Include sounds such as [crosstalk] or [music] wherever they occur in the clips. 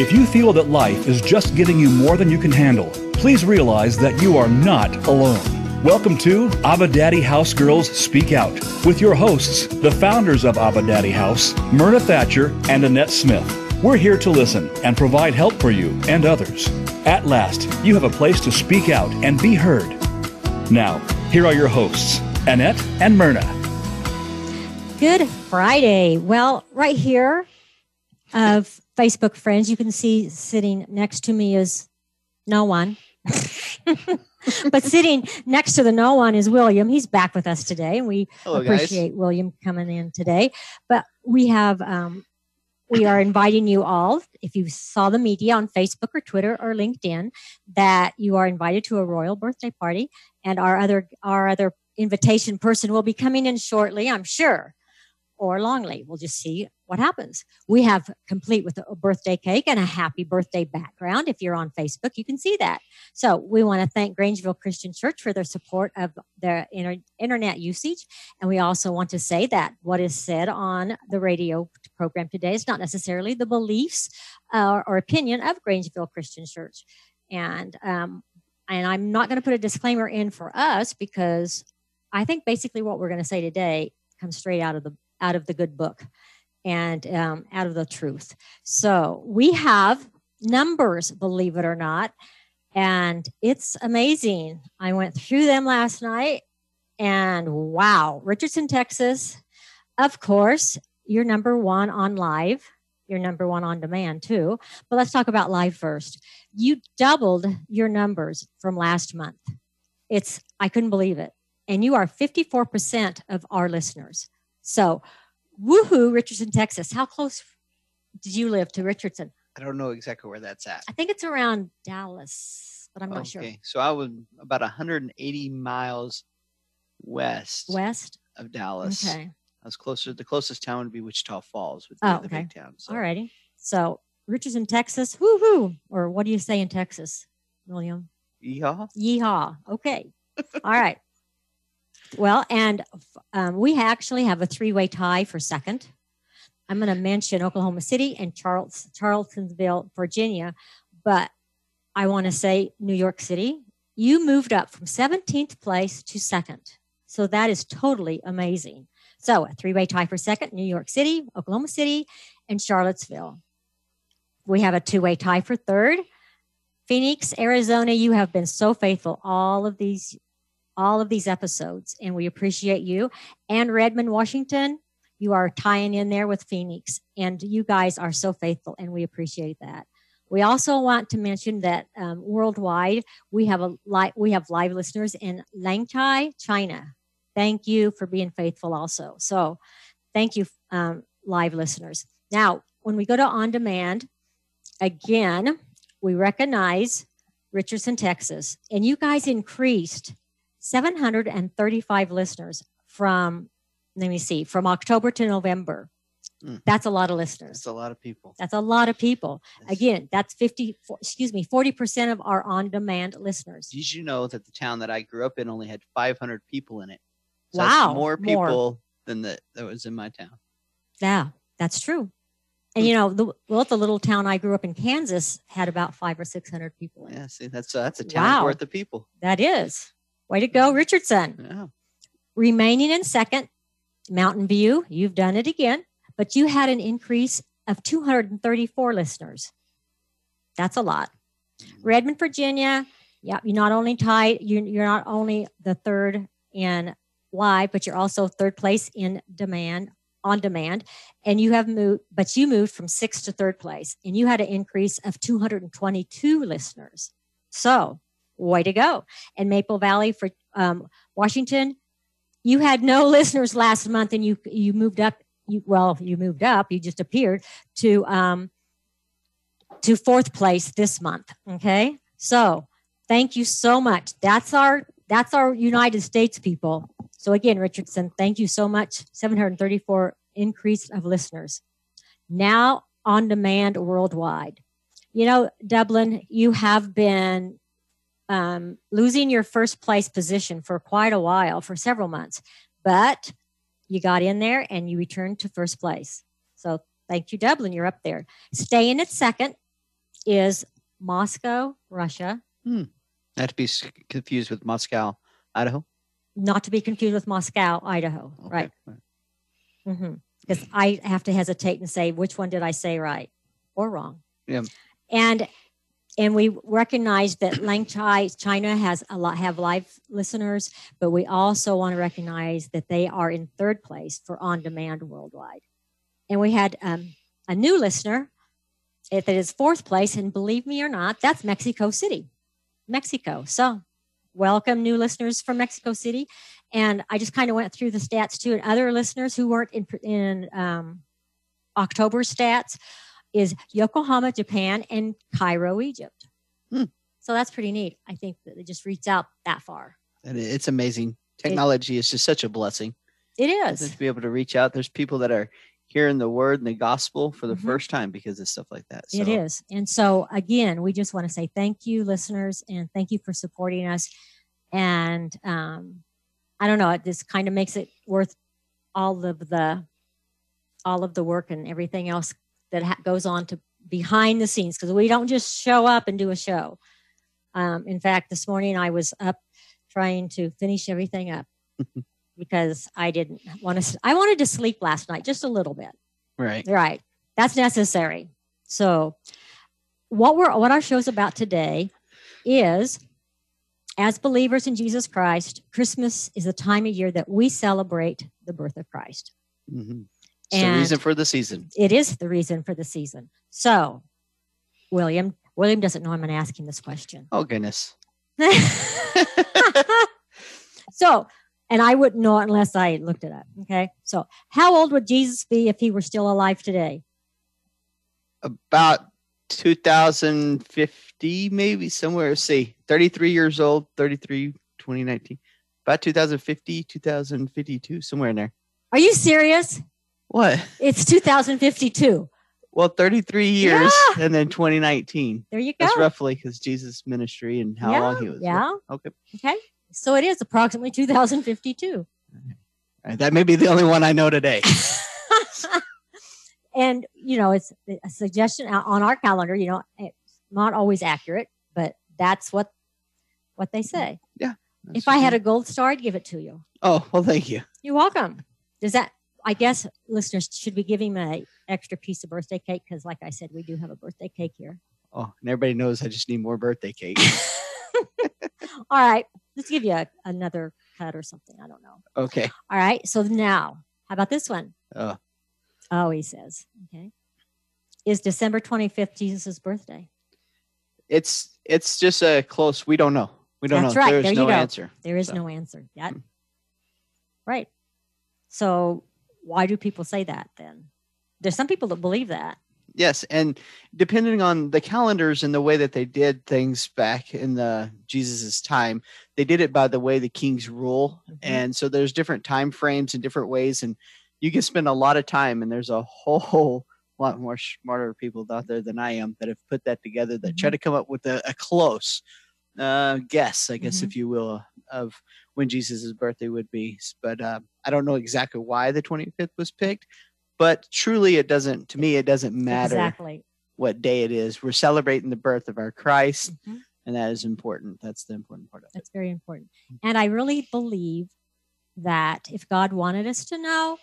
If you feel that life is just giving you more than you can handle, please realize that you are not alone. Welcome to Abba Daddy House Girls Speak Out with your hosts, the founders of Abba Daddy House, Myrna Thatcher and Annette Smith. We're here to listen and provide help for you and others. At last, you have a place to speak out and be heard. Now, here are your hosts, Annette and Myrna. Good Friday. Well, right here of Facebook friends, you can see sitting next to me is no one. [laughs] but sitting next to the no one is William. He's back with us today, and we Hello, appreciate guys. William coming in today. But we have um, we are inviting you all, if you saw the media on Facebook or Twitter or LinkedIn, that you are invited to a royal birthday party, and our other our other invitation person will be coming in shortly, I'm sure, or Longley. We'll just see what happens. We have complete with a birthday cake and a happy birthday background. If you're on Facebook, you can see that. So we want to thank Grangeville Christian Church for their support of their inter- internet usage. And we also want to say that what is said on the radio program today is not necessarily the beliefs uh, or opinion of Grangeville Christian Church. And um, and I'm not going to put a disclaimer in for us because I think basically what we're going to say today comes straight out of the out of the good book and um, out of the truth. So we have numbers, believe it or not, and it's amazing. I went through them last night, and wow, Richardson, Texas, of course, you're number one on live. You're number one on demand too. But let's talk about live first. You doubled your numbers from last month. It's I couldn't believe it. And you are 54% of our listeners. So woohoo, Richardson, Texas. How close did you live to Richardson? I don't know exactly where that's at. I think it's around Dallas, but I'm not sure. Okay, so I was about 180 miles west West? of Dallas. Okay. I was closer. The closest town would be Wichita Falls, would be Oh, the okay. big town. So All righty. So Richardson, Texas. Woohoo. Or what do you say in Texas, William? Yeehaw. Yeehaw. Okay. All right. Well, and um, we actually have a three way tie for second. I'm going to mention Oklahoma City and Charles, Charlottesville, Virginia, but I want to say New York City. You moved up from 17th place to second. So that is totally amazing. So a three way tie for second New York City, Oklahoma City, and Charlottesville. We have a two way tie for third. Phoenix, Arizona, you have been so faithful all of these all of these episodes and we appreciate you. And Redmond, Washington, you are tying in there with Phoenix and you guys are so faithful and we appreciate that. We also want to mention that um, worldwide we have a li- we have live listeners in Langchai, China. Thank you for being faithful also. So, thank you um, live listeners. Now, when we go to on demand, again, we recognize Richardson, Texas, and you guys increased 735 listeners from, let me see, from October to November. Mm. That's a lot of listeners. That's a lot of people. That's a lot of people. That's- Again, that's 50, excuse me, 40% of our on demand listeners. Did you know that the town that I grew up in only had 500 people in it? So Wow, more more. people than the, that was in my town. Yeah, that's true. And you know, the, well, the little town I grew up in, Kansas, had about five or 600 people in. Yeah, see, that's uh, that's a town Wow. worth of people. That is. Way to go, Richardson. Yeah. Remaining in second, Mountain View, you've done it again, but you had an increase of 234 listeners. That's a lot. Redmond, Virginia, yeah, you're not only tied, you're, you're not only the third in live, but you're also third place in demand, on demand. And you have moved, but you moved from sixth to third place, and you had an increase of 222 listeners. So, way to go. And Maple Valley for um, Washington, you had no [laughs] listeners last month, and you you moved up. You well, you moved up. You just appeared to um, to fourth place this month. Okay, so thank you so much. That's our that's our United States people. So again, Richardson, thank you so much. 734 increase of listeners. Now on demand worldwide. You know, Dublin, you have been um, losing your first place position for quite a while, for several months, but you got in there and you returned to first place. So thank you, Dublin. You're up there. Staying at second, is Moscow, Russia, Not to be confused with Moscow, Idaho. not to be confused with Moscow, Idaho. Okay. Right. Because I have to hesitate and say which one did I say right or wrong. Yeah. And and we recognize that Lang Chai China has a lot have live listeners, but we also want to recognize that they are in third place for on demand worldwide. And we had um, a new listener that is fourth place, and believe me or not, that's Mexico City, Mexico. So welcome new listeners from Mexico City. And I just kind of went through the stats too, and other listeners who weren't in in um, October stats is Yokohama, Japan, and Cairo, Egypt. Hmm. So that's pretty neat. I think that it just reached out that far. And it's amazing. Technology is just such a blessing. It is. Just to be able to reach out. There's people that are hearing the word and the gospel for the Mhm. first time because of stuff like that. So It is. And so again, we just want to say thank you, listeners, and thank you for supporting us. And um, I don't know, it just kind of makes it worth all of the all of the work and everything else that ha- goes on to behind the scenes because we don't just show up and do a show. Um, in fact, this morning I was up trying to finish everything up [laughs] because I didn't want to. I wanted to sleep last night just a little bit. right. Right. That's necessary. So what we're what our show's about today is as believers in Jesus Christ, Christmas is a time of year that we celebrate the birth of Christ. hmm It's the reason for the season. It is the reason for the season. So, William, William doesn't know I'm going to ask him this question. Oh goodness. [laughs] [laughs] so, and I wouldn't know it unless I looked it up. Okay. So, how old would Jesus be if he were still alive today? About 2050, maybe somewhere. See, 33 years old, 33, 2019. About 2050, 2052, somewhere in there. Are you serious? What? It's 2052. Well, 33 years Yeah. and then 2019. There you go. That's roughly because Jesus' ministry and how yeah, long he was. there. Yeah. Okay. Okay. So it is approximately 2052. All right, that may be the only one I know today. [laughs] [laughs] and, you know, it's a suggestion on our calendar. You know, it's not always accurate, but that's what what they say. Yeah. If I had a gold star, I'd give it to you. Oh, well, thank you. You're welcome. Does that, I guess, listeners, should we give him a extra piece of birthday cake? Because, like I said, we do have a birthday cake here. Oh, and everybody knows I just need more birthday cake. [laughs] All right. Let's give you a, another cut or something. I don't know. Okay. All right. So now, how about this one? Oh, Oh, he says, okay. Is December 25th Jesus' birthday? it's it's just a close. We don't know. We don't That's know. right. There's There you no go. answer. There is So- no answer yet. Hmm. Right. So why do people say that then? There's some people that believe that. Yes, and depending on the calendars and the way that they did things back in the Jesus's time, they did it by the way the kings rule, Mhm. and so there's different time frames and different ways, and you can spend a lot of time. And there's a whole [laughs] lot more smarter people out there than I am that have put that together that try Mhm. to come up with a, a close uh, guess, I guess, Mhm. if you will, of when Jesus's birthday would be. But uh, I don't know exactly why the 25th was picked. But truly, it doesn't. To me, it doesn't matter Exactly. what day it is. We're celebrating the birth of our Christ, Mhm. and that is important. That's the important part of it. That's very important. And I really believe that if God wanted us to know,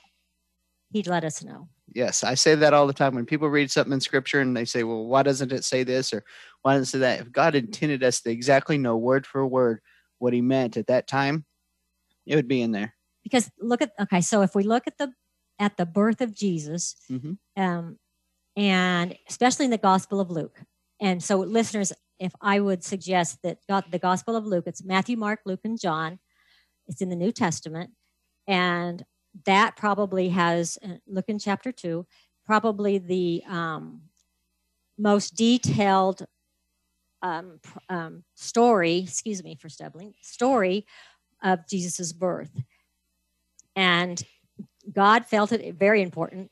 He'd let us know. Yes, I say that all the time when people read something in Scripture and they say, "Well, why doesn't it say this?" or "Why doesn't it say that?" If God intended us to exactly know word for word what He meant at that time, it would be in there. Because look at okay, so if we look at the at the birth of Jesus, hmm um, and especially in the Gospel of Luke. And so, listeners, if I would suggest that God, the Gospel of Luke, it's Matthew, Mark, Luke, and John. It's in the New Testament, and that probably has uh, look in chapter two, probably the um, most detailed um, um, story. Excuse me for stumbling. Story of Jesus's birth, and God felt it very important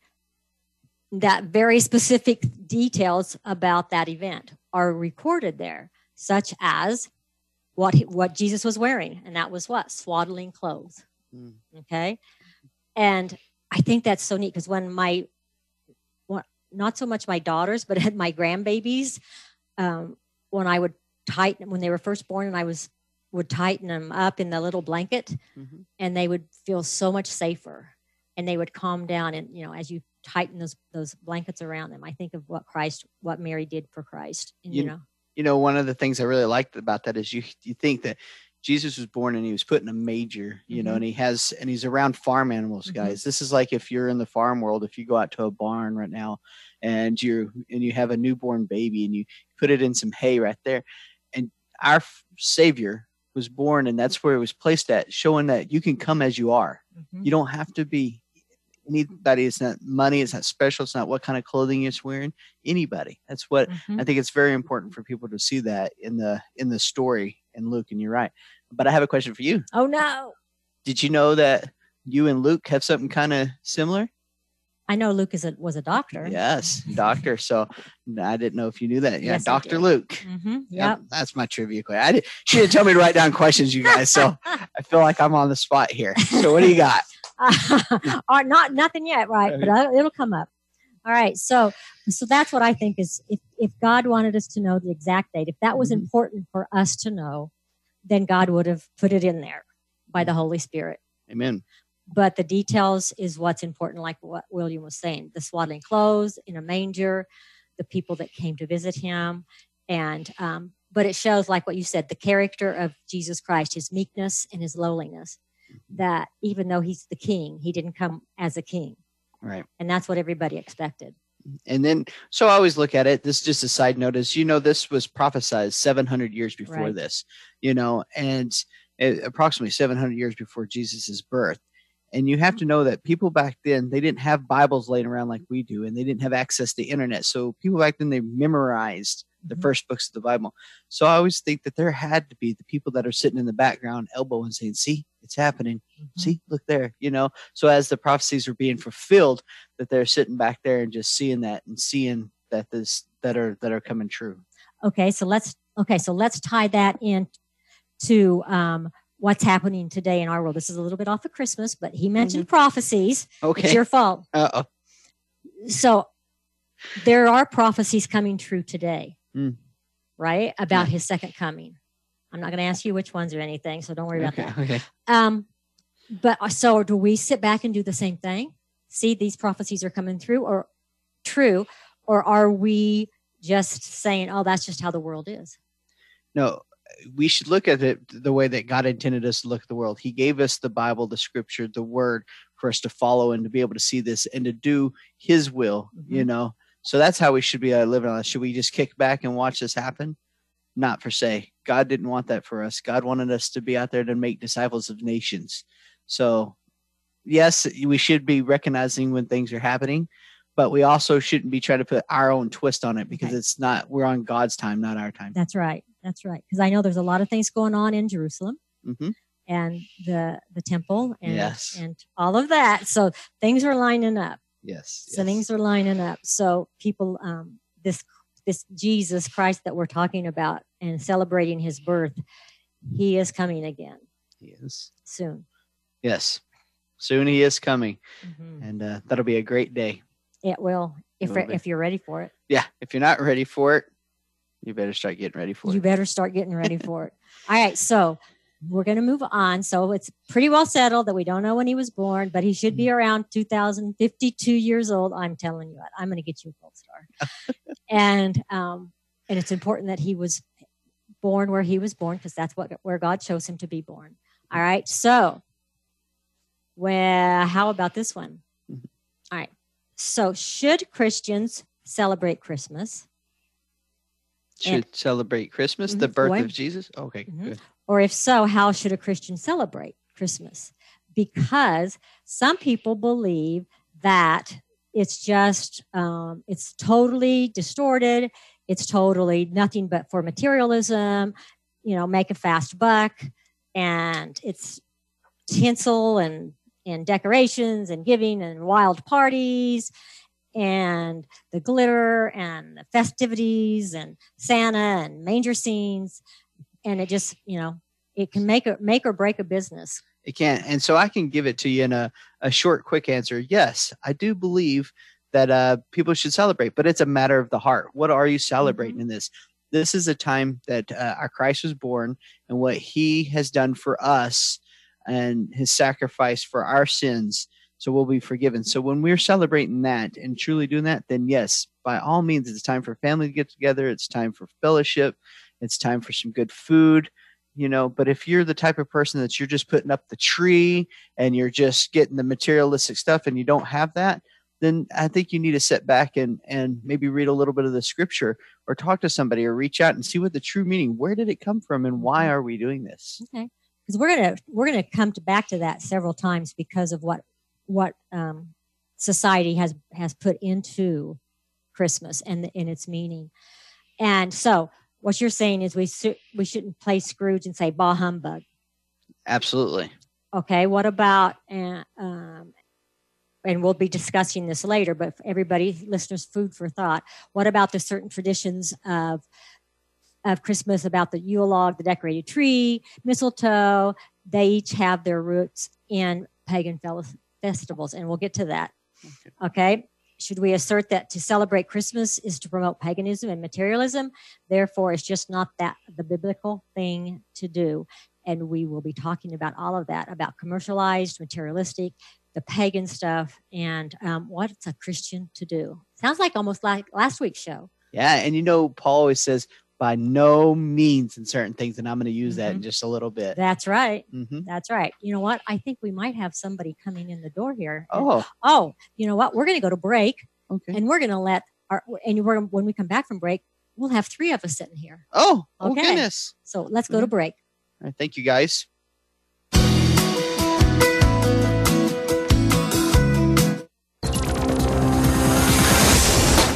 that very specific details about that event are recorded there, such as what he- what Jesus was wearing, and that was what swaddling clothes. Mm. Okay, and I think that's so neat because when my, well, not so much my daughters, but [laughs] my grandbabies um, when I would tighten when they were first born, and I was would tighten them up in the little blanket, Mhm. and they would feel so much safer, and they would calm down. And you know, as you tighten those those blankets around them, I think of what Christ, what Mary did for Christ, and you, You- know, you know, one of the things I really liked about that is you you think that Jesus was born and he was put in a manger, you know, Mhm. and he has and he's around farm animals, Mhm. guys. This is like if you're in the farm world, if you go out to a barn right now and you're and you have a newborn baby and you put it in some hay right there, and our Savior was born and that's where it was placed at, showing that you can come as you are. Mhm. You don't have to be anybody. It's not money. It's not special. It's not what kind of clothing you're wearing. Anybody. That's what Mhm. I think it's very important for people to see that in the in the story in Luke, and you're right. But I have a question for you. oh no, Did you know that you and Luke have something kind of similar? I know Luke is a, was a doctor. Yes, doctor. So I didn't know if you knew that. Yeah, Yes, Doctor. Luke. Mm-hmm. Yep, Yep. that's my trivia question. I did. She didn't tell me to write down questions, you guys. So I feel like I'm on the spot here. So what do you got? or [laughs] not nothing yet, right? But uh, it'll come up. All right. So so that's what I think is if if God wanted us to know the exact date, if that was Mhm. important for us to know, then God would have put it in there by the Holy Spirit. Amen. But the details is what's important, like what William was saying: the swaddling clothes in a manger, the people that came to visit him, and um, but it shows, like what you said, the character of Jesus Christ, his meekness and his lowliness. That even though he's the king, he didn't come as a king Right. and that's what everybody expected. And then, so I always look at it. This is just a side note is, you know, this was prophesied 700 years before Right. this, you know, and uh, approximately 700 years before Jesus's birth. And you have to know that people back then, they didn't have Bibles laying around like we do, and they didn't have access to internet. So people back then, they memorized the Mhm. first books of the Bible. So I always think that there had to be the people that are sitting in the background, elbowing, saying, see, it's happening Mhm. see look there you know so as the prophecies are being fulfilled that they're sitting back there and just seeing that and seeing that this that are that are coming true Okay, so let's okay, so let's tie that in to um, what's happening today in our world. This is a little bit off of Christmas, but he mentioned prophecies. Okay, it's your fault. uh-oh So there are prophecies coming true today, Mm. right? About Yeah. his second coming. I'm not going to ask you which ones or anything, so don't worry about okay that. okay Um, but uh, so do we sit back and do the same thing? See, these prophecies are coming through or true, or are we just saying, "Oh, that's just how the world is"? no we should look at it the way that god intended us to look at the world he gave us the bible the scripture the word for us to follow and to be able to see this and to do his will you Mhm. know so that's how we should be uh, living on it should we just kick back and watch this happen not per se god didn't want that for us god wanted us to be out there to make disciples of nations so yes we should be recognizing when things are happening but we also shouldn't be trying to put our own twist on it because Okay. it's not we're on god's time not our time That's right. That's right. Because I know there's a lot of things going on in Jerusalem hmm and the the temple and Yes. and all of that. So things are lining up. Yes, So things are lining up. So people, um, this this Jesus Christ that we're talking about and celebrating His birth, He is coming again He is soon. yes soon he is coming Mhm. and uh, that'll be a great day It will if be. if you're ready for it. yeah if you're not ready for it you better start getting ready for You it You better start getting ready for it. All right, so we're going to move on. So it's pretty well settled that we don't know when he was born, but he should be around 2052 years old. I'm telling you what, I'm going to get you a gold star. [laughs] and um, and it's important that he was born where he was born because that's what where God chose him to be born. All right, so well, how about this one? Mhm. All right, so should Christians celebrate Christmas? should celebrate christmas the Mhm, birth boy. of jesus okay Mhm. good Or if so, how should a Christian celebrate Christmas? Because some people believe that it's just, um, it's totally distorted. It's totally nothing but for materialism, you know, make a fast buck. And it's tinsel and, and decorations and giving and wild parties and the glitter and the festivities and Santa and manger scenes and it just you know it can make or make or break a business it can and so i can give it to you in a, a short quick answer yes i do believe that uh, people should celebrate but it's a matter of the heart what are you celebrating in this this is a time that uh, our Christ was born and what he has done for us and his sacrifice for our sins. So we'll be forgiven. So when we're celebrating that and truly doing that, then yes, by all means, it's time for family to get together. It's time for fellowship. It's time for some good food you know but if you're the type of person that you're just putting up the tree and you're just getting the materialistic stuff and you don't have that then i think you need to sit back and and maybe read a little bit of the scripture or talk to somebody or reach out and see what the true meaning where did it come from and why are we doing this Okay. Because we're gonna we're gonna come to back to that several times because of what what um, society has has put into Christmas and and its meaning. And so, what you're saying is we su- we shouldn't play Scrooge and say "bah humbug." absolutely Okay. What about uh, um, and we'll be discussing this later, but everybody, listeners, food for thought. What about the certain traditions of of Christmas about the Yule log, the decorated tree, mistletoe? They each have their roots in pagan fel- festivals, and we'll get to that. Okay. Should we assert that to celebrate Christmas is to promote paganism and materialism? Therefore, it's just not that the biblical thing to do. And we will be talking about all of that about commercialized, materialistic, the pagan stuff, and um, what's a Christian to do. Sounds like almost like last week's show. yeah and you know paul always says by no means in certain things and i'm going to use that in Mhm. just a little bit That's right. hmm That's right. You know what? I think we might have somebody coming in the door here. oh Oh, you know what? We're going to go to break, okay and we're going to let our and we're when we come back from break, we'll have three of us sitting here. oh oh Okay. goodness So let's go to break. All right, thank you guys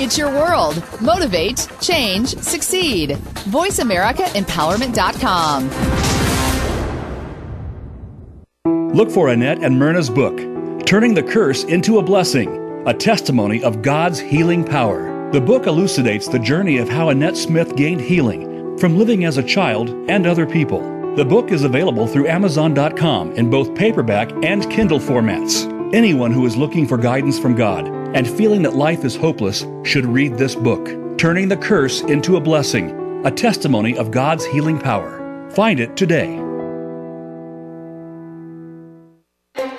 It's your world. Motivate, change, succeed. VoiceAmericaEmpowerment.com. Look for Annette and Myrna's book, Turning the Curse into a Blessing, a testimony of God's healing power. The book elucidates the journey of how Annette Smith gained healing from living as a child and other people. The book is available through Amazon.com in both paperback and Kindle formats. Anyone who is looking for guidance from God and feeling that life is hopeless should read this book, Turning the Curse into a Blessing, a testimony of God's healing power. Find it today.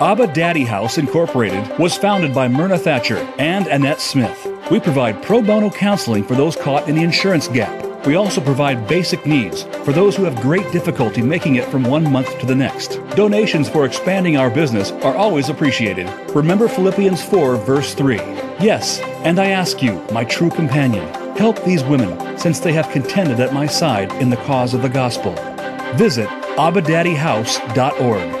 Abba Daddy House Incorporated was founded by Myrna Thatcher and Annette Smith. We provide pro bono counseling for those caught in the insurance gap. We also provide basic needs for those who have great difficulty making it from one month to the next. Donations for expanding our business are always appreciated. Remember Philippians 4, verse 3. Yes, and I ask you, my true companion, help these women since they have contended at my side in the cause of the gospel. Visit abadaddyhouse.org.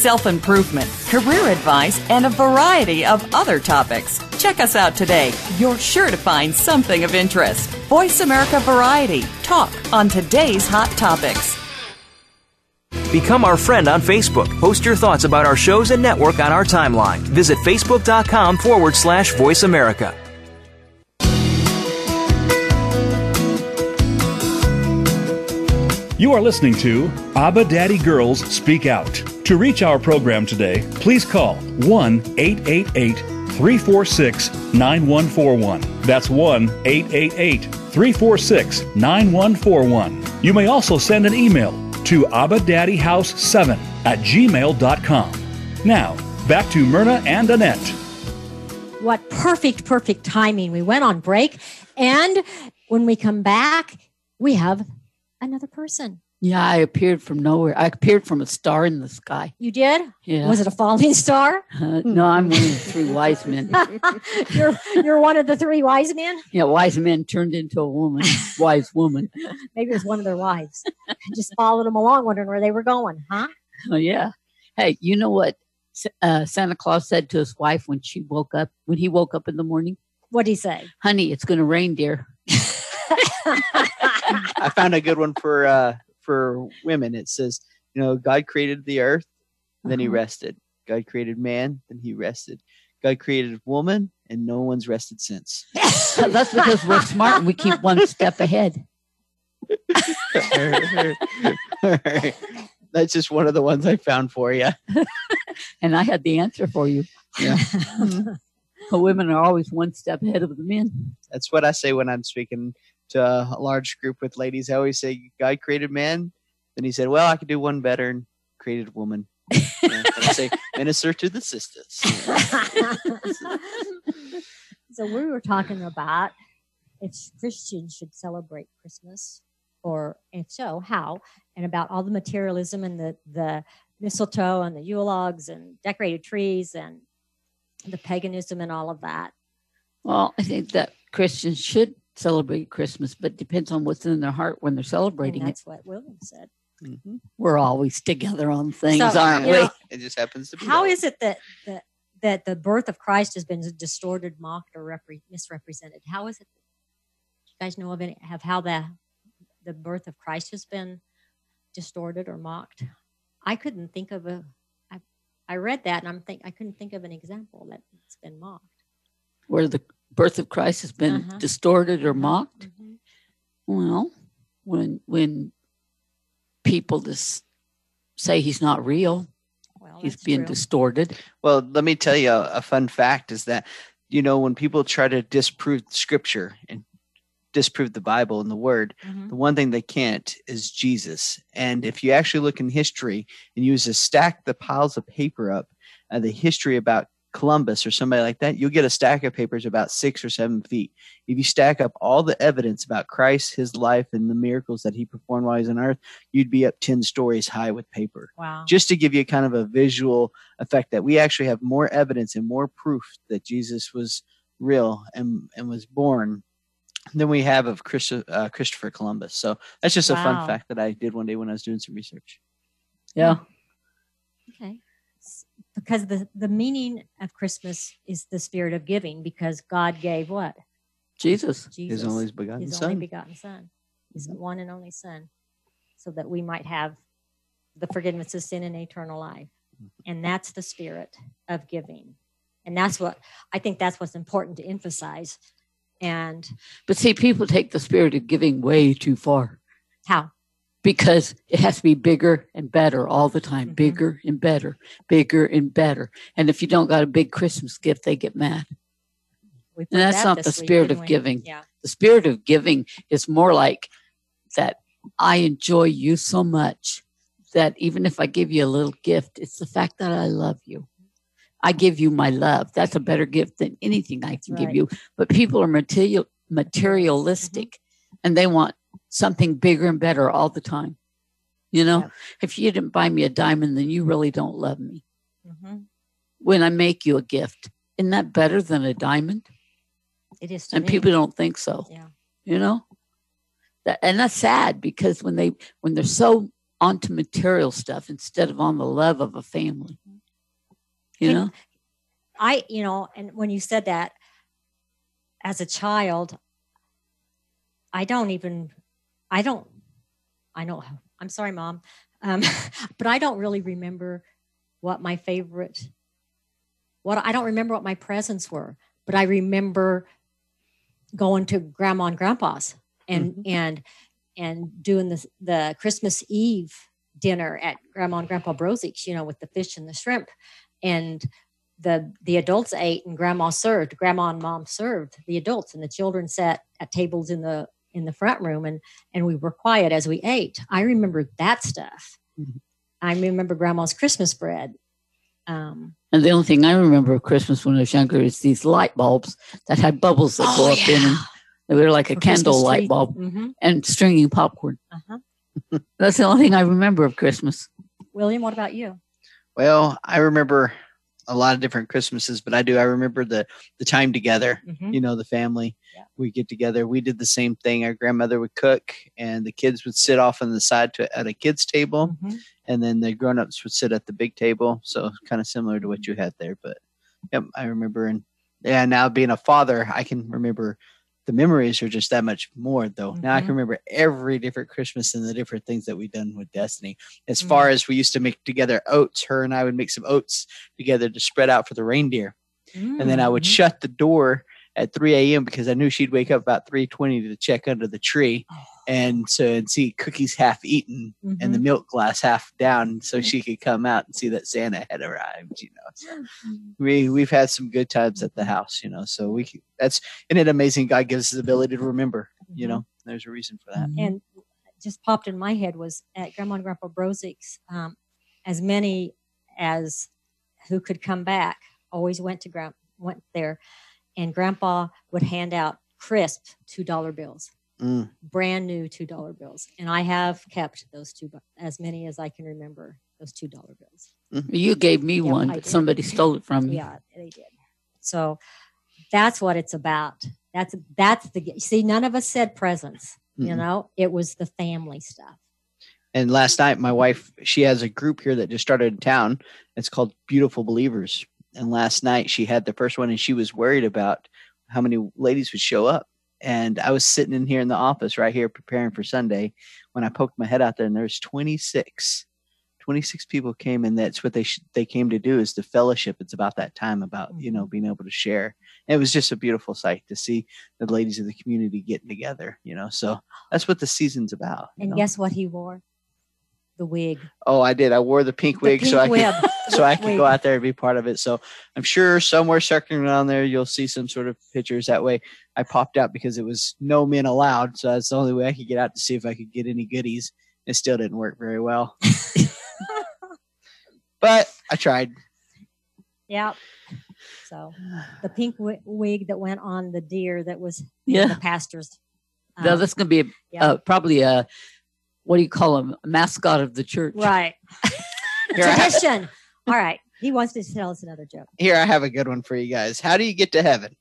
self improvement, career advice, and a variety of other topics. Check us out today. You're sure to find something of interest. Voice America Variety. Talk on today's hot topics. Become our friend on Facebook. Post your thoughts about our shows and network on our timeline. Visit facebook.com forward slash voice America. You are listening to Abba Daddy Girls Speak Out. To reach our program today, please call 1 888 346 9141. That's 1 888 346 9141. You may also send an email to abadaddyhouse7 at gmail.com. Now, back to Myrna and Annette. What perfect, perfect timing. We went on break, and when we come back, we have another person. Yeah, I appeared from nowhere. I appeared from a star in the sky. You did? Yeah. Was it a falling star? [laughs] Uh, no, I'm one of the three wise men. [laughs] you're you're one of the three wise men. Yeah, wise men turned into a woman, [laughs] wise woman. Maybe it was one of their wives. Just followed them along, wondering where they were going, huh? Oh, yeah. Hey, you know what uh, Santa Claus said to his wife when she woke up, when he woke up in the morning? What'd he say? Honey, it's going to rain, dear. I found a good one for uh for women. It says, you know, God created the earth, then he Uh-huh. rested. God created man, then he rested. God created woman, and no one's rested since. [laughs] That's because we're smart and we keep one step ahead. [laughs] That's just one of the ones I found for you. [laughs] And I had the answer for you. Yeah. Women are always one step ahead of the men. That's what I say when I'm speaking to a large group with ladies. I always say, God created man. Then he said, Well, I could do one better and created woman. Yeah, [laughs] and I say, Minister to the sisters. [laughs] so we were talking about if Christians should celebrate Christmas, or if so, how, and about all the materialism and the the mistletoe and the Yule logs and decorated trees and the paganism and all of that. Well, I think that Christians should celebrate Christmas, but depends on what's in their heart when they're And celebrating it. that's what William said. Mhm. We're always together on things, So, aren't we? know, It just happens to be. How that. is it that that that the birth of Christ has been distorted, mocked, or repre- misrepresented? How is it? You guys know of any have how the the birth of Christ has been distorted or mocked? I couldn't think of a. I I read that and I'm think I couldn't think of an example that it's been mocked. Where the birth of Christ has been Uh-huh. distorted or mocked. Mhm. Well, when when people just say he's not real, Well, he's that's being true. distorted. Well, let me tell you a, a fun fact is that, you know, when people try to disprove scripture and disprove the Bible and the word, Mhm. the one thing they can't is Jesus. And if you actually look in history and you just stack the piles of paper up, uh, the history about Columbus or somebody like that, you'll get a stack of papers about six or seven feet. If you stack up all the evidence about Christ, his life, and the miracles that he performed while he was on earth, you'd be up 10 stories high with paper Wow. just to give you kind of a visual effect that we actually have more evidence and more proof that Jesus was real and, and was born than we have of Christo- uh, Christopher Columbus. So that's just a fun fact that I did one day when I was doing some research. Yeah. Okay. S- Because the, the meaning of Christmas is the spirit of giving because God gave what? Jesus. Jesus. His only begotten his son. only begotten son, his one and only son, so that we might have the forgiveness of sin and eternal life. Mm-hmm. And that's the spirit of giving. And that's what I think that's what's important to emphasize. And But see, people take the spirit of giving way too far how? Because it has to be bigger and better all the time, Mhm. bigger and better, bigger and better. And if you don't got a big Christmas gift, they get mad. And that's that not the spirit didn't of giving. Yeah. The spirit of giving is more like that I enjoy you so much that even if I give you a little gift, it's the fact that I love you. I give you my love. That's a better gift than anything I can give you. But people are material materialistic and they want something bigger and better all the time. You know, Yep. if you didn't buy me a diamond, then you really don't love me. Mhm. When I make you a gift, isn't that better than a diamond? It is to and me. people don't think so Yeah. you know that and that's sad because when they when they're so onto material stuff instead of on the love of a family you Can- know I, you know, and when you said that as a child, I don't even, I don't, I know, I'm sorry, mom, um, [laughs] but I don't really remember what my favorite, what I don't remember what my presents were, but I remember going to grandma and grandpa's and, and, and doing the, the Christmas Eve dinner at grandma and grandpa Brozik's, you know, with the fish and the shrimp. And the the adults ate and grandma served grandma and mom served the adults and the children sat at tables in the in the front room and and we were quiet as we ate. I remember that stuff. Mhm. i remember grandma's christmas bread. Um and the only thing i remember of christmas when i was younger is these light bulbs that had bubbles that go Oh, up in them. They were like a for candle Christmas light tree. bulb Mhm, and stringing popcorn. Uh-huh. [laughs] that's the only thing i remember of christmas. William what about you? Well, I remember a lot of different Christmases, but I do. I remember the the time together. Mhm. You know, the family. Yeah. We get together. We did the same thing. Our grandmother would cook, and the kids would sit off on the side to at a kids table, Mhm. and then the grown ups would sit at the big table. So kind of similar to what you had there. But yep, I remember. And yeah, now being a father, I can remember the memories are just that much more though. Now I can remember every different Christmas and the different things that we've done with Destiny. As far as we used to make together oats, her and I would make some oats together to spread out for the reindeer. And then I would Mhm. shut the door at 3 a.m. because I knew she'd wake up about 3:20 to check under the tree [sighs] and so and see cookies half eaten and the Mhm. milk glass half down so she could come out and see that Santa had arrived, you know. So we we've had some good times at the house, you know. So we c- that's isn't it amazing God gives us the ability to remember, you know. There's a reason for that. and just popped in my head was at Grandma and Grandpa Brozik's, um, as many as who could come back always went to Grand went there, and Grandpa would hand out crisp two dollar bills, Mm. brand new two dollar bills, and I have kept those two as many as I can remember those two dollar bills. You gave me Yeah, one, but somebody stole it from me. Yeah, they did. So that's what it's about. That's that's the see. None of us said presents. You Mm-mm. know, it was the family stuff. And last night, my wife, she has a group here that just started in town. It's called Beautiful Believers. And last night, she had the first one, and she was worried about how many ladies would show up. And I was sitting in here in the office right here preparing for Sunday when I poked my head out there, and there's 26. 26 people came, and that's what they sh- they came to do is the fellowship. It's about that time about you know mm-hmm. being able to share. And it was just a beautiful sight to see the ladies of the community getting together. You know, so that's what the season's about. you And know? guess what he wore? The wig. Oh, I did. I wore the pink The wig so I pink could [laughs] so I could go out there and be part of it. So I'm sure somewhere circling around there you'll see some sort of pictures. That way I popped out because it was no men allowed. So that's the only way I could get out to see if I could get any goodies. It still didn't work very well. [laughs] but I tried. Yeah. So the pink wi- wig that went on the deer that was Yeah. the pastor's. No, uh, that's going to be a, yeah. uh, probably a, what do you call him? A mascot of the church. right. [laughs] Here I, Tradition. All right. He wants to tell us another joke. here I have a good one for you guys. How do you get to heaven?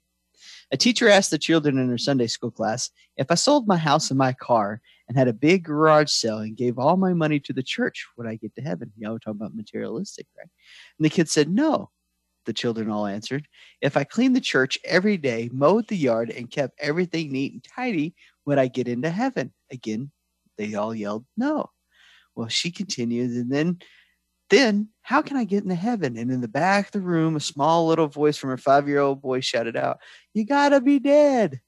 A teacher asked the children in her Sunday school class, if I sold my house and my car and had a big garage sale and gave all my money to the church, would I get to heaven? Y'all were talking about materialistic, right? And the kids said, no. The children all answered, if I cleaned the church every day, mowed the yard, and kept everything neat and tidy, would I get into heaven? Again, they all yelled, no. Well, she continued, and then then how can I get into heaven? And in the back of the room, a small little voice from her five year old boy shouted out, You gotta be dead.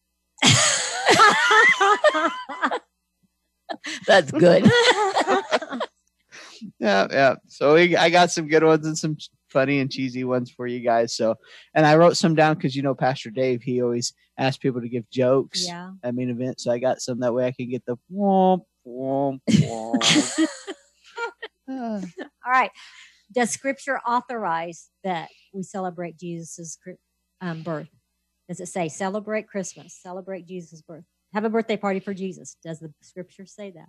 [laughs] That's good. [laughs] Yeah, yeah. So we, I got some good ones and some funny and cheesy ones for you guys. So, and I wrote some down because you know Pastor Dave, he always asks people to give jokes yeah. at main event. So I got some that way I can get the womp womp [laughs] womp. All right. Does scripture authorize that we celebrate Jesus' um, birth? Does it say celebrate Christmas, celebrate Jesus' birth, have a birthday party for Jesus? Does the scripture say that?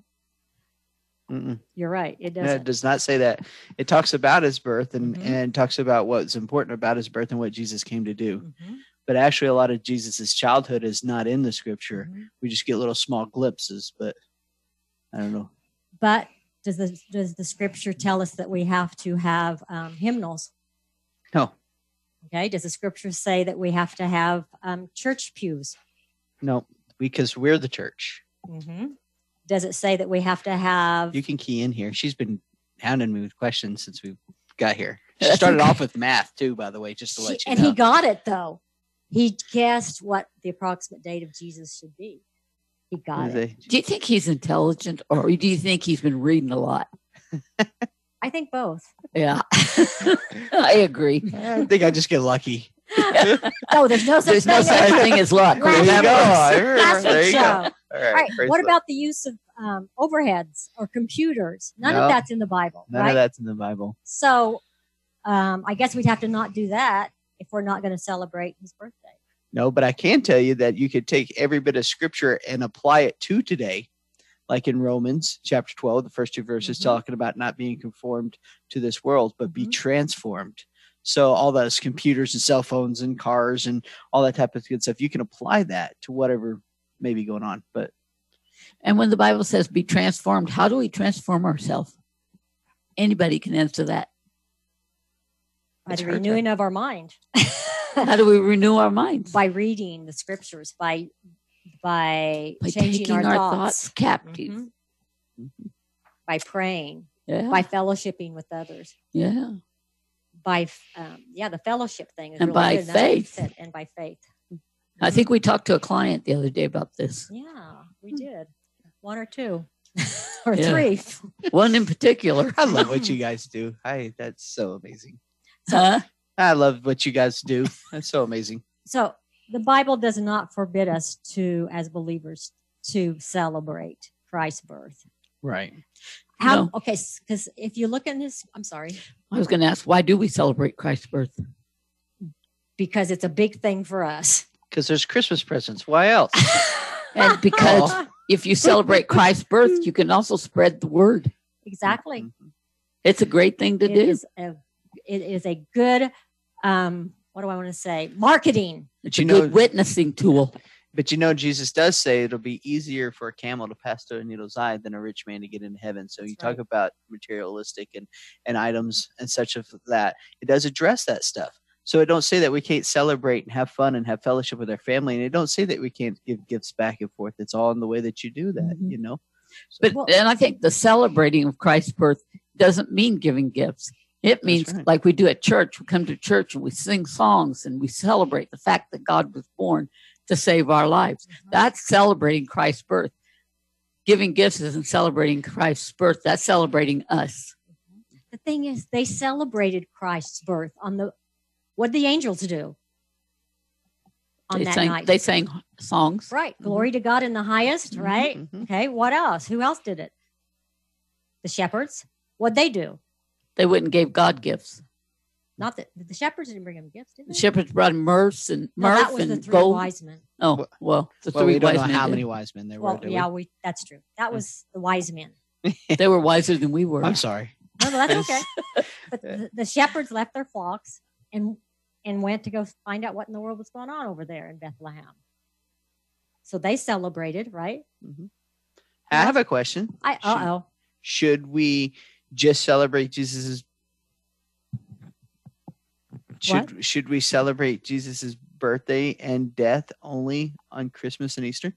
Mm-mm. You're right. It doesn't. it does not say that. It talks about his birth and Mhm. and talks about what's important about his birth and what Jesus came to do. Mhm, But actually, a lot of Jesus's childhood is not in the scripture. mhm. We just get little small glimpses. But I don't know. But does the does the scripture tell us that we have to have um, hymnals? No, Okay. Does the scripture say that we have to have um, church pews? no, because we're the church. hmm Does it say that we have to have? You can key in here. She's been hounding me with questions since we got here. [laughs] She started off with math too, by the way, just to She- let you know. and he got it though. He guessed what the approximate date of Jesus should be. He got it. They- Do you think he's intelligent or do you think he's been reading a lot? I think both. Yeah. [laughs] I agree. I think I just get lucky. [laughs] No, there's no such There's no thing. such as- thing as luck. There you go. go. I remember. Last There you go. All right. All right. What the- about the use of um, overheads or computers? None No. of that's in the Bible, None right? of that's in the Bible. So um, I guess we'd have to not do that if we're not going to celebrate his birthday. No, but I can tell you that you could take every bit of scripture and apply it to today, like in Romans chapter 12, the first two verses Mhm. talking about not being conformed to this world, but be Mhm. transformed. So all those computers and cell phones and cars and all that type of good stuff, you can apply that to whatever may be going on. But And when the Bible says be transformed, how do we transform ourselves? Anybody can answer that. By It's the her turn. renewing of our mind. [laughs] [laughs] How do we renew our minds? by reading the scriptures, by by, By changing taking our, our thoughts, thoughts captive. Mhm. by praying, Yeah. by fellowshipping with others, yeah. by um, yeah, the fellowship thing is And really by good. That's what you faith. said, and by faith. I think we talked to a client the other day about this. Yeah, we did one or two [laughs] or three. One in particular. I love what you guys do. I that's so amazing. Huh? I love what you guys do. That's so amazing. So the Bible does not forbid us to, as believers, to celebrate Christ's birth. Right. How? No. Okay, because if you look in this, I'm sorry, I was going to ask, why do we celebrate Christ's birth? because it's a big thing for us. Because there's Christmas presents. Why else? [laughs] And because if you celebrate Christ's birth, you can also spread the word. exactly. Mhm. It's a great thing to It do. Is a, it is a good, um, what do I want to say? Marketing. It's you a know- good witnessing tool. But you know, Jesus does say it'll be easier for a camel to pass through a needle's eye than a rich man to get into heaven. So you That's talk about materialistic and, and items and such of that. It does address that stuff. So it don't say that we can't celebrate and have fun and have fellowship with our family. And it don't say that we can't give gifts back and forth. It's all in the way that you do that, Mhm. you know? So, But Well- and I think the celebrating of Christ's birth doesn't mean giving gifts. It means right. like we do at church. We come to church and we sing songs and we celebrate the fact that God was born to save our lives. That's celebrating Christ's birth. Giving gifts isn't celebrating Christ's birth. That's celebrating us. The thing is, they celebrated Christ's birth on the, what did the angels do on they that sang night? they sang songs. right. Glory to God in the highest, Mhm, right? mhm. Okay. What else? Who else did it? The shepherds. What'd they do? They went and gave God gifts. Not that the shepherds didn't bring him gifts, did The they? shepherds brought myrrh and No, myrrh that was the and three gold. wise men. Oh Well- well, the well, three we don't wise know men. how did. many wise men there Well, were. do we? yeah, we that's true. That was the wise men. [laughs] They were wiser than we were. I'm sorry. No, no, that's okay. [laughs] but the, the shepherds left their flocks and and went to go find out what in the world was going on over there in Bethlehem. So they celebrated, right? I have a question. I uh oh. should we just celebrate Jesus's should should we celebrate Jesus's birthday and death only on Christmas and Easter?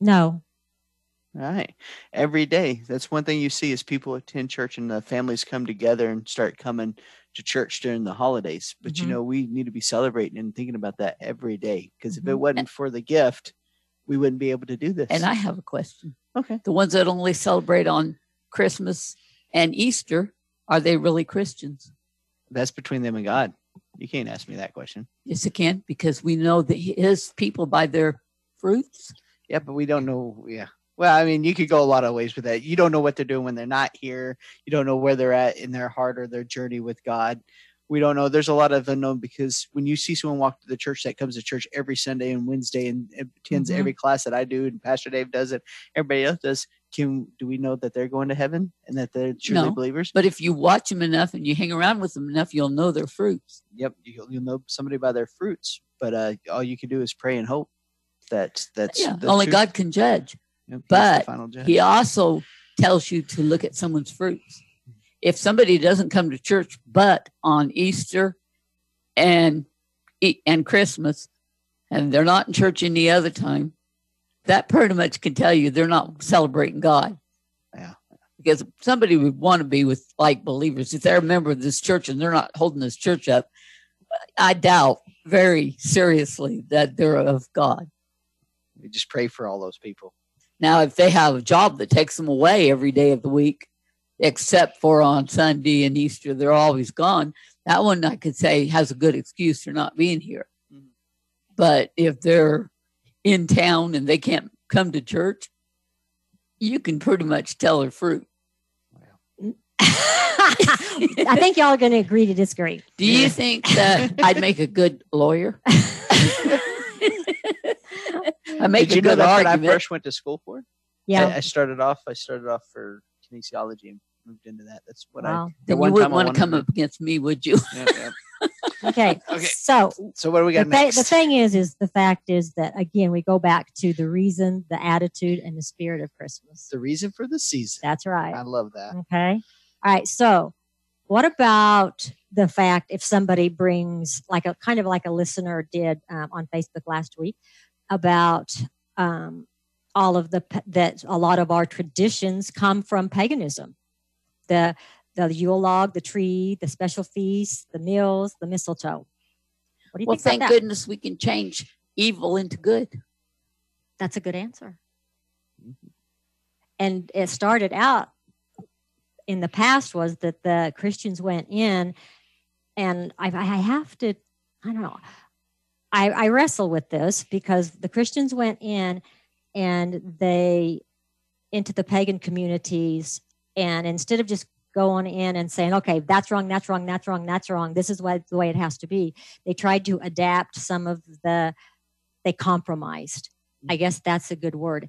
No. All right. Every day. That's one thing you see is people attend church and the families come together and start coming to church during the holidays. But you Mhm. know, we need to be celebrating and thinking about that every day. Because if it Mhm. wasn't for the gift, we wouldn't be able to do this. And I have a question. okay. The ones that only celebrate on Christmas and Easter, are they really Christians? That's between them and God. You can't ask me that question. Yes, it can, because we know that his people by their fruits. Yeah, but we don't know. Yeah. Well, I mean, you could go a lot of ways with that. You don't know what they're doing when they're not here. You don't know where they're at in their heart or their journey with God. We don't know. There's a lot of unknown because when you see someone walk to the church that comes to church every Sunday and Wednesday and attends Mhm. every class that I do and Pastor Dave does it, everybody else does. Can do we know that they're going to heaven and that they're truly No. believers? But if you watch them enough and you hang around with them enough, you'll know their fruits. Yep, you'll, you'll know somebody by their fruits. But uh, all you can do is pray and hope that that's yeah, the only truth. God can judge. Yep, but judge. He also tells you to look at someone's fruits. If somebody doesn't come to church but on Easter and and Christmas, and they're not in church any other time, that pretty much can tell you they're not celebrating God. Yeah. Because somebody would want to be with like believers. If they're a member of this church and they're not holding this church up, I doubt very seriously that they're of God. we just pray for all those people. Now, if they have a job that takes them away every day of the week, except for on Sunday and Easter, they're always gone. That one I could say has a good excuse for not being here. Mhm. But if they're in town and they can't come to church, you can pretty much tell her fruit. I think y'all are going to agree to disagree. [laughs] Do you think that I'd make a good lawyer? I make Did a you know good that's what I first went to school for? I, Yeah. I started off. I started off for kinesiology and moved into that. That's what Wow. I. Then you wouldn't want to come up against me, would you? Yeah, yeah. [laughs] Okay. [laughs] Okay. So So what do we got thi- next? the thing is, is the fact is that again, we go back to the reason, the attitude, and the spirit of Christmas. the reason for the season. That's right. I love that. Okay. All right. So, what about the fact if somebody brings, like a kind of like a listener did um, on Facebook last week about um, all of the that a lot of our traditions come from paganism. The the Yule log, the tree, the special feast, the meals, the mistletoe. What do you Well, thank goodness we can change evil into good. That's a good answer. Mm-hmm. And it started out in the past was that the Christians went in, and I, I have to, I don't know, I, I wrestle with this because the Christians went in and they into the pagan communities, and instead of just going in and saying, okay, that's wrong, that's wrong, that's wrong, that's wrong, this is what the way it has to be, they tried to adapt some of the, they compromised. I guess that's a good word.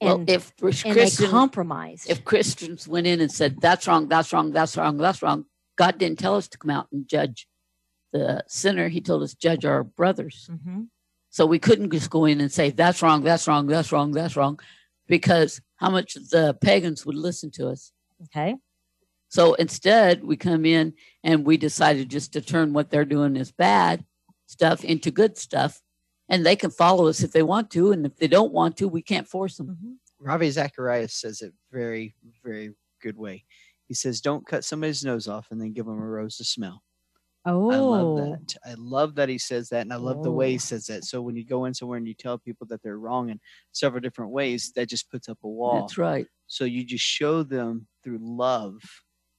Well, if and they compromised. if Christians went in and said that's wrong, that's wrong, that's wrong, that's wrong, God didn't tell us to come out and judge the sinner. He told us judge our brothers. Mhm. So we couldn't just go in and say that's wrong, that's wrong, that's wrong, that's wrong, because how much the pagans would listen to us. Okay. So instead, we come in and we decided just to turn what they're doing as bad stuff into good stuff. And they can follow us if they want to. And if they don't want to, we can't force them. Mhm. Ravi Zacharias says it very, very good way. He says, "Don't cut somebody's nose off and then give them a rose to smell." Oh, I love that. I love that he says that, and I love the way Oh. he says that. So when you go in somewhere and you tell people that they're wrong in several different ways, that just puts up a wall. That's right. So you just show them through love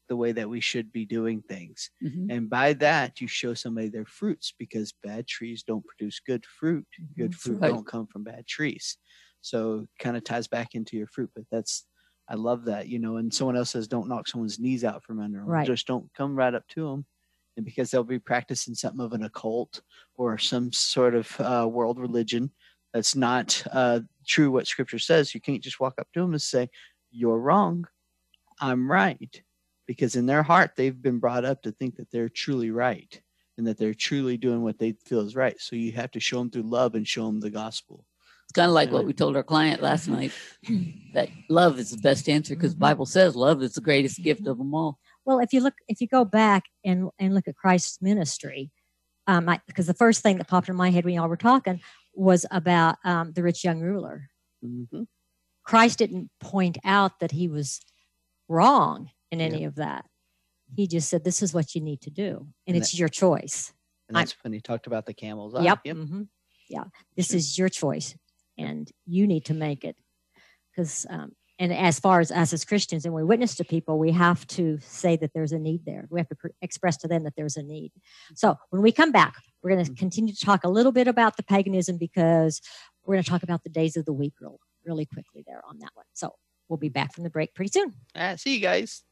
the way that we should be doing things. Mhm. And by that, you show somebody their fruits because bad trees don't produce good fruit. Good fruit right. don't come from bad trees. So kind of ties back into your fruit. But that's, I love that, you know. And someone else says, don't knock someone's knees out from under them. Right. Just don't come right up to them. And because they'll be practicing something of an occult or some sort of uh, world religion that's not uh, true what scripture says, you can't just walk up to them and say, You're wrong. I'm right. Because in their heart, they've been brought up to think that they're truly right and that they're truly doing what they feel is right. So you have to show them through love and show them the gospel. It's kind of like what we told our client last night that love is the best answer because. Bible says love is the greatest gift of them all. Well, if you look, if you go back and and look at Christ's ministry, um, I, because the first thing that popped in my head when y'all were talking was about um, the rich young ruler. Mm-hmm. Christ didn't point out that he was wrong in any of that. He just said, "This is what you need to do, and And it's your choice." And that's when he talked about the camel's eye. Yep. Yep. mhm, Yeah. This Sure. is your choice, and you need to make it. Because, um, and as far as us as Christians, and we witness to people, we have to say that there's a need there. We have to pr- express to them that there's a need. So when we come back, we're going to Mhm. continue to talk a little bit about the paganism because we're going to talk about the days of the week real, really quickly there on that one. So we'll be back from the break pretty soon. Ah, see you guys.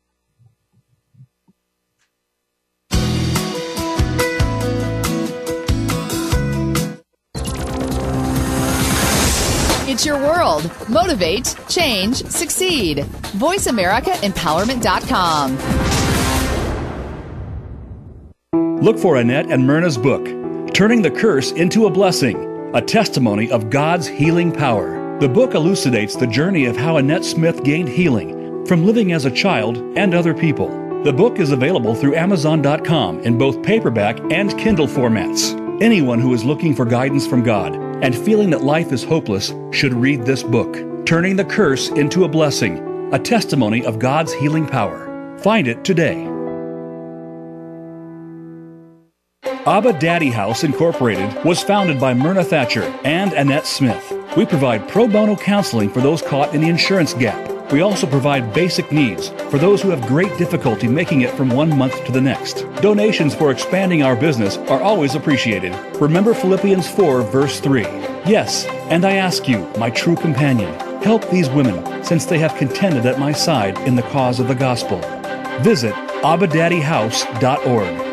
It's your world. Motivate, change, succeed. VoiceAmericaEmpowerment.com. Look for Annette and Myrna's book, Turning the Curse into a Blessing, a testimony of God's healing power. The book elucidates the journey of how Annette Smith gained healing from living as a child and other people. The book is available through Amazon.com in both paperback and Kindle formats. Anyone who is looking for guidance from God and feeling that life is hopeless should read this book, Turning the Curse into a Blessing, a testimony of God's healing power. Find it today. Abba Daddy House Incorporated was founded by Myrna Thatcher and Annette Smith. We provide pro bono counseling for those caught in the insurance gap. We also provide basic needs for those who have great difficulty making it from one month to the next. Donations for expanding our business are always appreciated. Remember Philippians 4, verse 3. Yes, and I ask you, my true companion, help these women since they have contended at my side in the cause of the gospel. Visit abadaddyhouse.org.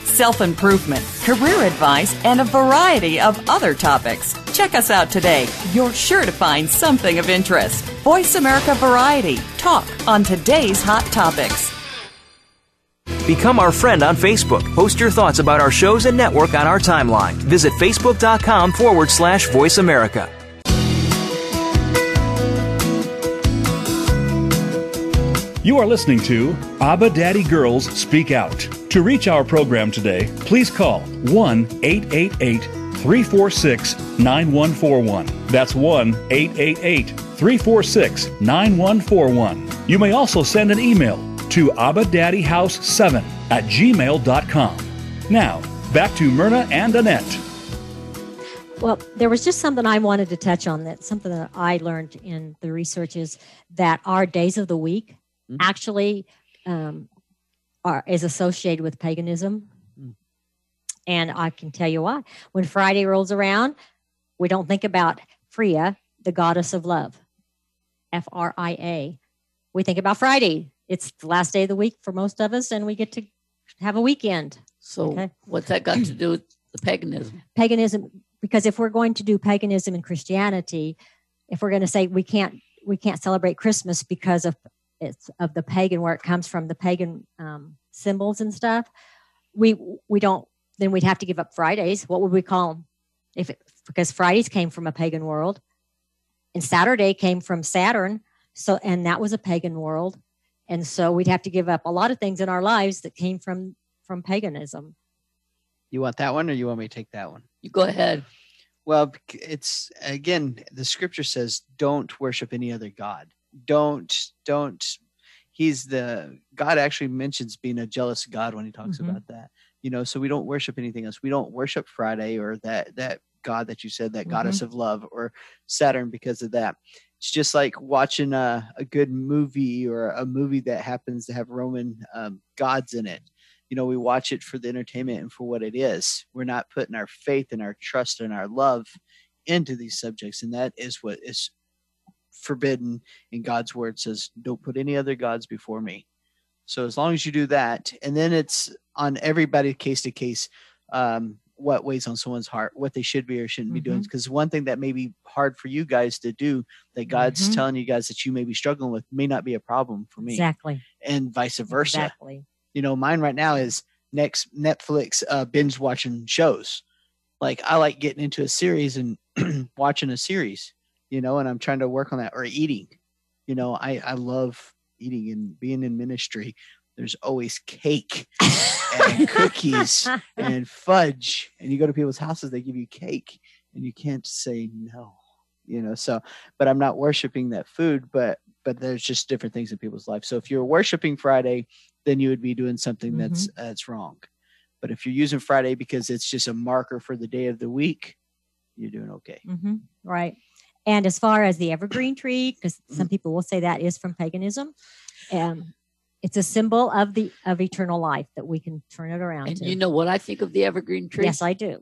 self improvement, career advice, and a variety of other topics. Check us out today. You're sure to find something of interest. Voice America Variety. Talk on today's hot topics. Become our friend on Facebook. Post your thoughts about our shows and network on our timeline. Visit facebook.com forward slash voice America. You are listening to Abba Daddy Girls Speak Out. To reach our program today, please call 1 888 346 9141. That's 1 888 346 9141. You may also send an email to abadaddyhouse7 at gmail.com. Now, back to Myrna and Annette. Well, there was just something I wanted to touch on that something that I learned in the research is that our days of the week Mhm. actually um, are is associated with paganism. Mm. And I can tell you why. When Friday rolls around, we don't think about Freya, the goddess of love. F R I A. We think about Friday. It's the last day of the week for most of us, and we get to have a weekend. So Okay. what's that got to do with the paganism? paganism because if we're going to do paganism and christianity if we're going to say we can't we can't celebrate christmas because of it's of the pagan where it comes from the pagan um, symbols and stuff we we don't then we'd have to give up fridays what would we call them if it, because fridays came from a pagan world and saturday came from saturn so and that was a pagan world and so we'd have to give up a lot of things in our lives that came from from paganism You want that one or you want me to take that one? You go ahead. Well, it's again, the scripture says, don't worship any other God. Don't, don't. He's the God actually mentions being a jealous God when he talks Mhm. about that. You know, so we don't worship anything else. We don't worship Friday or that that God that you said, that goddess of love or Saturn because of that. It's just like watching a, a good movie or a movie that happens to have Roman um, gods in it you know we watch it for the entertainment and for what it is we're not putting our faith and our trust and our love into these subjects and that is what is forbidden in god's word says don't put any other gods before me. So as long as you do that and then it's on everybody case to case um, what weighs on someone's heart what they should be or shouldn't be doing. Because one thing that may be hard for you guys to do that god's Mhm. telling you guys that you may be struggling with may not be a problem for me. Exactly. And vice versa. Exactly. You know mine right now is next netflix uh, binge watching shows. Like i like getting into a series and [clears throat] watching a series you know and i'm trying to work on that or eating. You know i i love eating and being in ministry. There's always cake and [laughs] cookies [laughs] and fudge. And you go to people's houses they give you cake and you can't say no you know so but i'm not worshiping that food but but there's just different things in people's life. So if you're worshiping friday then you would be doing something that's that's wrong. But if you're using friday because it's just a marker for the day of the week you're doing okay. Hmm right. And as far as the evergreen tree, because some people will say that is from paganism, um, it's a symbol of the of eternal life that we can turn it around And to. you know what I think of the evergreen tree? yes, I do.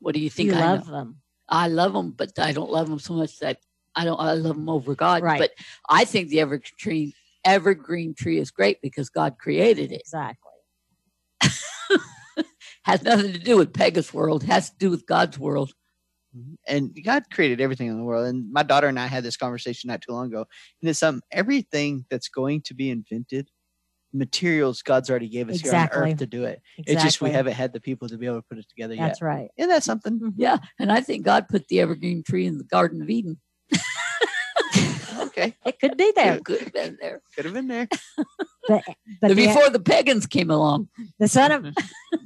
What do you think You I love know? them, I love them, but I don't love them so much that I don't. I love them over God. Right. But I think the evergreen tree, evergreen tree is great because God created it. exactly. [laughs] Has nothing to do with Pegasus world. Has to do with God's world. And God created everything in the world. And my daughter and I had this conversation not too long ago. And it's um everything that's going to be invented, materials God's already gave us here on earth to do it. Exactly. It's just we haven't had the people to be able to put it together That's yet. That's right. Isn't that something? Mhm. Yeah, and I think God put the evergreen tree in the Garden of Eden. [laughs] Okay, It could be there, It could have been there could have been there. but but the, before the pagans came along. the son of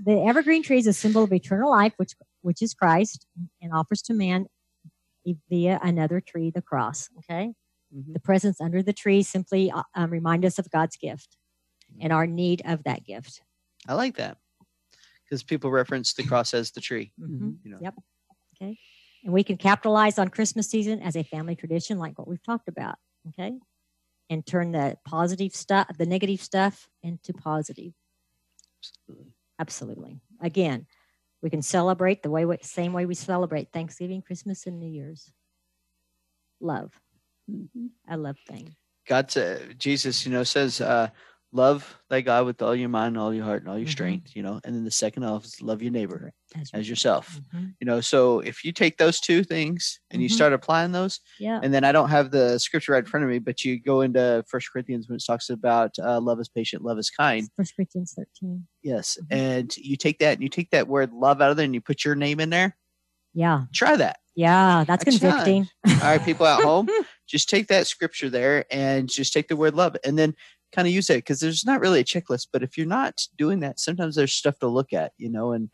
the evergreen tree is a symbol of eternal life, which which is Christ, and offers to man via another tree, the cross. Okay, Mhm. the presents under the tree simply uh, um, remind us of God's gift and our need of that gift. I like that because people reference the cross as the tree. Mhm. You know, Yep. Okay. And we can capitalize on Christmas season as a family tradition, like what we've talked about. Okay. And turn the positive stuff, the negative stuff into positive. Absolutely. Absolutely. Again, we can celebrate the way, we, same way we celebrate Thanksgiving, Christmas, and New Year's. Love. Mhm. A love things. God, uh, Jesus, you know, says, uh, love thy God with all your mind, all your heart, and all your Mhm. strength, you know. And then the second of is love your neighbor As as yourself. Mhm. You know, so if you take those two things and you Mhm. start applying those, Yeah. and then I don't have the scripture right in front of me, but you go into First Corinthians when it talks about uh, love is patient, love is kind. First Corinthians 13. Yes, Mhm. and you take that and you take that word love out of there and you put your name in there. Yeah. Try that. Yeah. That's A convicting. All right, people at home, [laughs] just take that scripture there and just take the word love and then kind of use it because there's not really a checklist. But if you're not doing that, sometimes there's stuff to look at, you know, and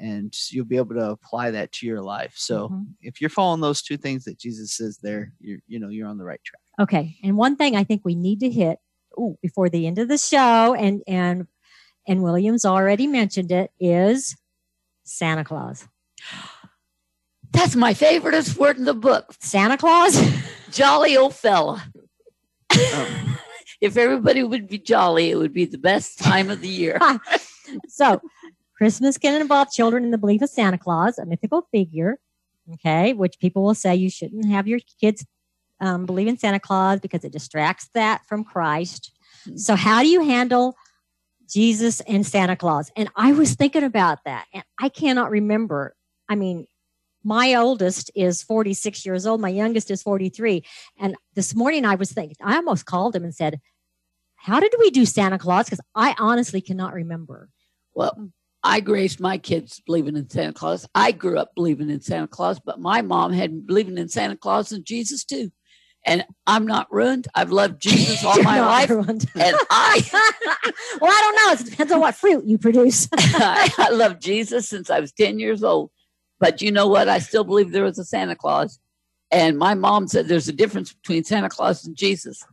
and you'll be able to apply that to your life. So Mhm. if you're following those two things that Jesus says there, you're you know you're on the right track. Okay. And one thing I think we need to hit ooh, before the end of the show, and and and Williams already mentioned it, is Santa Claus. [gasps] That's my favoriteest word in the book. Santa Claus? [laughs] Jolly old fella. Oh. If everybody would be jolly, it would be the best time of the year. [laughs] so Christmas can involve children in the belief of Santa Claus, a mythical figure, okay, which people will say you shouldn't have your kids um, believe in Santa Claus because it distracts that from Christ. So, how do you handle Jesus and Santa Claus? And I was thinking about that, and I cannot remember. I mean, my oldest is 46 years old, my youngest is 43. And this morning I was thinking, I almost called him and said, How did we do Santa Claus? Because I honestly cannot remember. Well, I raised my kids believing in Santa Claus. I grew up believing in Santa Claus, but my mom had believing in Santa Claus and Jesus too. And I'm not ruined. I've loved [laughs] Jesus all my life. ruined. And I, [laughs] well, I don't know. It depends on what fruit you produce. [laughs] I love Jesus since I was 10 years old. But you know what? I still believe there was a Santa Claus. And my mom said there's a difference between Santa Claus and Jesus.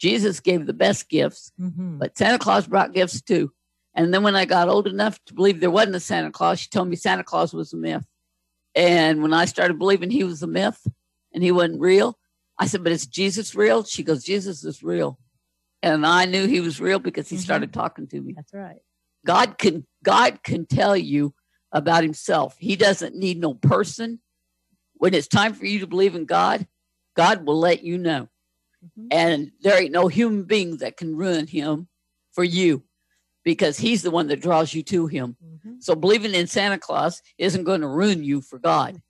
Jesus gave the best gifts, Mhm. but Santa Claus brought gifts too. And then when I got old enough to believe there wasn't a Santa Claus, she told me Santa Claus was a myth. And when I started believing he was a myth and he wasn't real, I said, But is Jesus real? She goes, Jesus is real. And I knew he was real because he Mhm. started talking to me. That's right. God can God can tell you about himself. He doesn't need no person. When it's time for you to believe in God, God will let you know. Mhm. And there ain't no human being that can ruin him for you because he's the one that draws you to him. Mhm. So believing in Santa Claus isn't going to ruin you for God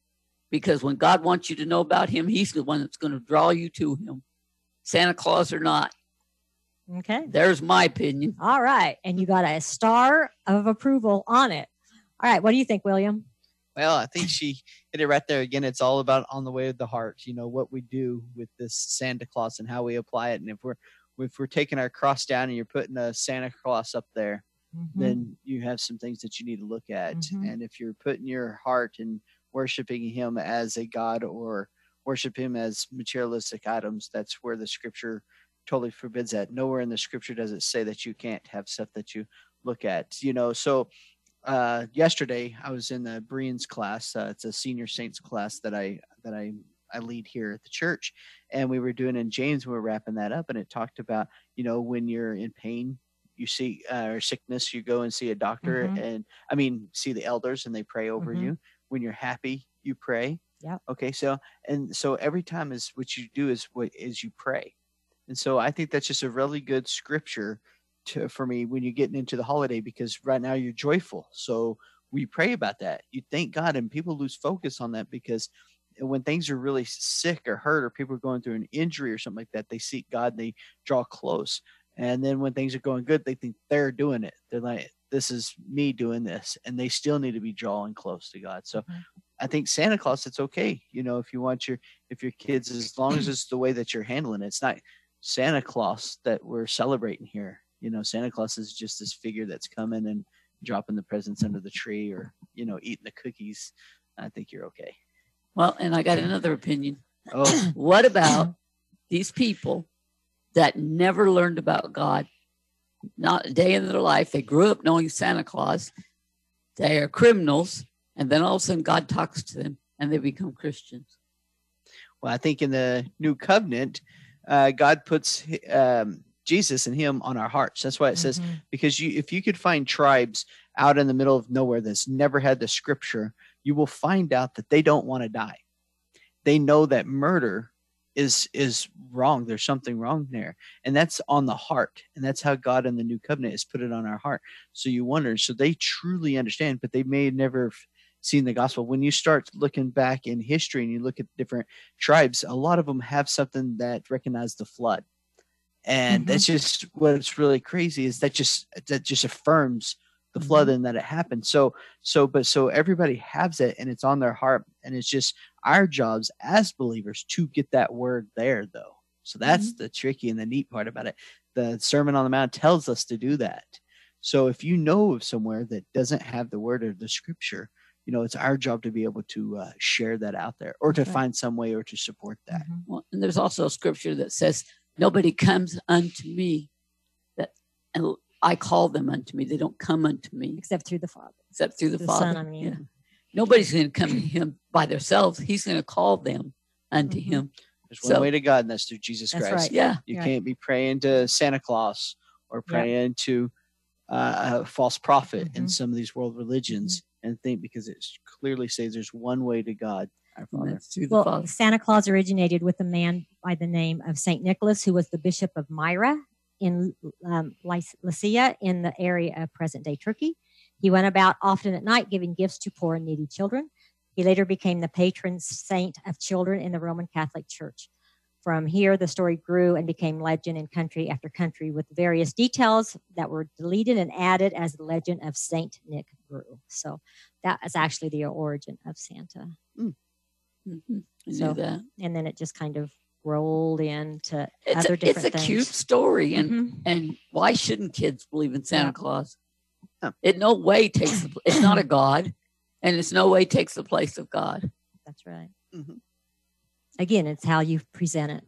because when God wants you to know about him, he's the one that's going to draw you to him. Santa Claus or not. Okay. There's my opinion. All right. And you got a star of approval on it. All right. What do you think, William? Well, I think she hit it right there again. It's all about on the way of the heart. You know what we do with this Santa Claus and how we apply it. And if we're if we're taking our cross down and you're putting a Santa Claus up there, Mm-hmm. then you have some things that you need to look at. Mhm. And if you're putting your heart and worshiping Him as a God or worship Him as materialistic items, that's where the Scripture totally forbids that. Nowhere in the Scripture does it say that you can't have stuff that you look at. You know, so uh, yesterday I was in the Bereans class. Uh, it's a senior saints class that I that I I lead here at the church, and we were doing in James. We were wrapping that up, and it talked about you know when you're in pain, you see uh, or sickness, you go and see a doctor, Mhm. and I mean see the elders, and they pray over Mhm. you. When you're happy, you pray. Yeah. Okay. So and so every time is what you do is what is you pray, and so I think that's just a really good scripture to, for me when you're getting into the holiday because right now you're joyful. So we pray about that. You thank God, and people lose focus on that because when things are really sick or hurt, or people are going through an injury or something like that, they seek God, and they draw close. And then when things are going good, they think they're doing it. They're like, this is me doing this. And they still need to be drawing close to God. So Mhm. I think Santa Claus, it's okay. You know, if you want your, if your kids, as long as it's the way that you're handling it, it's not Santa Claus that we're celebrating here. You know, Santa Claus is just this figure that's coming and dropping the presents under the tree or, you know, eating the cookies. I think you're okay. Well, and I got another opinion. Oh, [clears throat] What about these people that never learned about God? Not a day in their life. They grew up knowing Santa Claus. They are criminals. And then all of a sudden, God talks to them and they become Christians. Well, I think in the new covenant, uh, God puts um, Jesus and Him on our hearts. That's why it says Mhm. because you, if you could find tribes out in the middle of nowhere that's never had the Scripture, you will find out that they don't want to die. They know that murder is is wrong there's something wrong there and that's on the heart and that's how god in the new covenant has put it on our heart so you wonder so they truly understand but they may never f- seen the gospel when you start looking back in history and you look at different tribes a lot of them have something that recognize the flood and that's just what's really crazy is that just that just affirms the flood and that it happened. So so but so everybody has it and it's on their heart and it's just our jobs as believers to get that word there though. So that's the tricky and the neat part about it. The sermon on the mount tells us to do that. So if you know of somewhere that doesn't have the word or the scripture you know it's our job to be able to uh, share that out there or to Right. find some way or to support that. Mhm. Well, and there's also a scripture that says, Nobody comes unto me that and I call them unto me. They don't come unto me Except through the Father. except through the, The Father. Son, I mean. Yeah. Nobody's going to come to him by themselves. He's going to call them unto Mhm. him. there's one So- way to god and that's through jesus That's christ right. Yeah. You Right. can't be praying to Santa Claus or Yeah. praying to uh, a false prophet in Mhm. some of these world religions and think because it clearly says there's one way to God, our Father. that's through the Well, Father. Santa Claus originated with a man by the name of Saint Nicholas, who was the bishop of Myra in um, Lycia in the area of present day Turkey. He went about often at night giving gifts to poor and needy children. He later became the patron saint of children in the Roman Catholic Church. From here, the story grew and became legend in country after country with various details that were deleted and added as the legend of Saint Nick grew. So that is actually the origin of Santa. Mhm. I knew So, that. and then it just kind of rolled into It's other a, it's a things. cute story. And Mhm. and why shouldn't kids believe in Santa Yeah. Claus? Yeah. It no way takes the, it's not a [coughs] god, and it's no way takes the place of God. That's right. Mhm. Again, it's how you present it.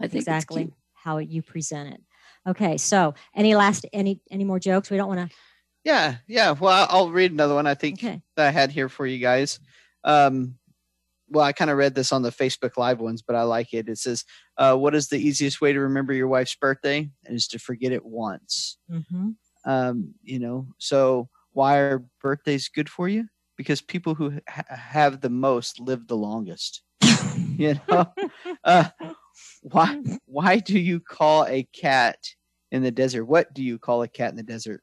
I think exactly It's cute. how you present it. Okay, so any last any any more jokes? We don't want to. Yeah, yeah. Well, I- I'll read another one I think Okay. that I had here for you guys. Um, well, I kind of read this on the Facebook Live ones, but I like it. It says, uh, "What is the easiest way to remember your wife's birthday? And is to forget it once." hmm um, you know so why are birthdays good for you because people who ha- have the most live the longest [laughs] you know [laughs] uh, why why do you call a cat in the desert what do you call a cat in the desert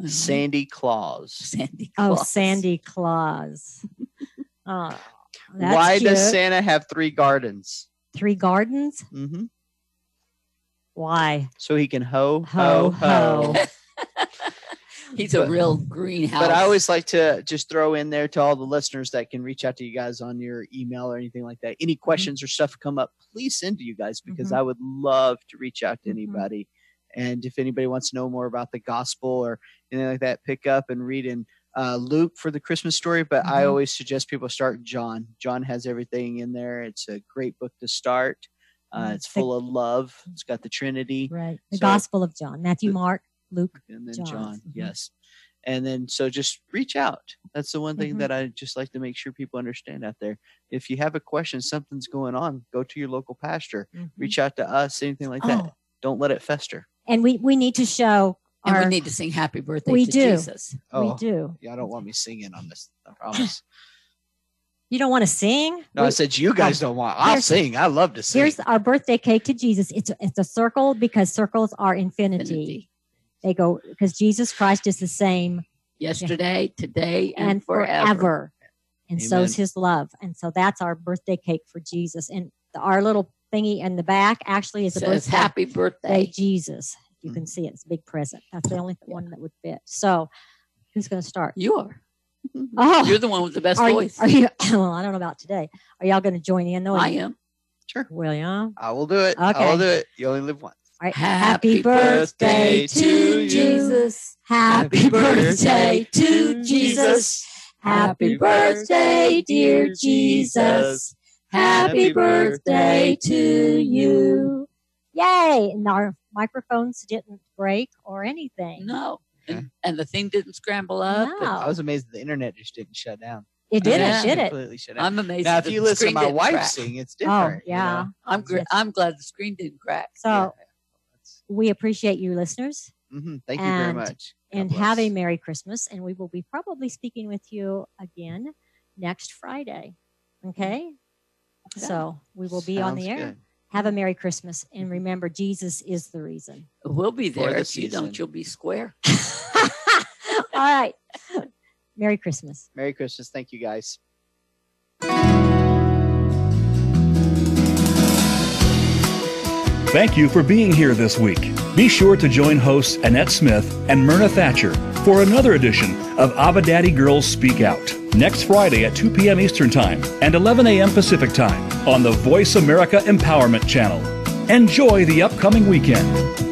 Mhm. sandy claus Sandy Oh, Claus. Sandy Claus. Oh, that's why does santa have three gardens three gardens? hmm Why? so he can ho Ho, ho ho, ho. He's a real greenhouse. But I always like to just throw in there to all the listeners that can reach out to you guys on your email or anything like that. Any questions or stuff come up, please send to you guys because Mhm. I would love to reach out to Mhm. anybody. And if anybody wants to know more about the gospel or anything like that, pick up and read in uh, Luke for the Christmas story. But I Mhm. always suggest people start John. John has everything in there. It's a great book to start. Uh, it's full of love. It's got the Trinity Right. The So- Gospel of John, Matthew, The- Mark, Luke. and then John. John. Mhm. Yes. And then so just reach out. That's the one thing Mhm. that I just like to make sure people understand out there. If you have a question, something's going on, go to your local pastor. Mhm. Reach out to us, anything like that. Oh, Don't let it fester. and we we need to show and our. we need to sing happy birthday We to do. Jesus. we Oh, do. y'all don't want me singing on this. I promise. [laughs] You don't want to sing? No, I said you guys don't want. I'll here's- sing. I love to sing. Here's our birthday cake to Jesus. It's a, it's a circle because circles are infinity. Infinity. They go because Jesus Christ is the same Yesterday, today, and, and forever. forever. And so is his love. And so that's our birthday cake for Jesus. And the, our little thingy in the back actually is a Says birthday happy birthday birthday. Jesus. You can Mhm. see it. It's a big present. That's the only one that would fit. So who's going to start? You are. [laughs] Oh, You're the one with the best are, you, voice. are you? [clears throat] Well, I don't know about today. Are y'all going to join in though? I am. Sure. Will ya? I will do it. Okay. I will do it. You only live once. All right. Happy birthday to Jesus. Happy birthday to Jesus. Happy birthday, dear Jesus. Happy birthday to you. Yay. And our microphones didn't break or anything. No. Okay. And, and the thing didn't scramble up. No. I was amazed the internet just didn't shut down. It didn't, Yeah. did it? Completely shut down. I'm amazed. Now, if you listen to my wife crack. sing, it's Oh, different. you yeah. know? I'm gr- I'm glad the screen didn't crack. So Yeah. we appreciate you listeners Mhm. Thank you very much. God and have a. Merry Christmas. And we will be probably speaking with you again next Friday. Okay. So we will be on the air. good. Have a Merry Christmas. And remember, Jesus is the reason. We'll be there. the If you don't, you'll be square. [laughs] [laughs] All right. Merry Christmas. Merry Christmas. Thank you guys. Thank you for being here this week. Be sure to join hosts Annette Smith and Myrna Thatcher for another edition of Abba Daddy Girls Speak Out next Friday at 2 p.m. Eastern Time and 11 a.m. Pacific Time on the Voice America Empowerment Channel. Enjoy the upcoming weekend.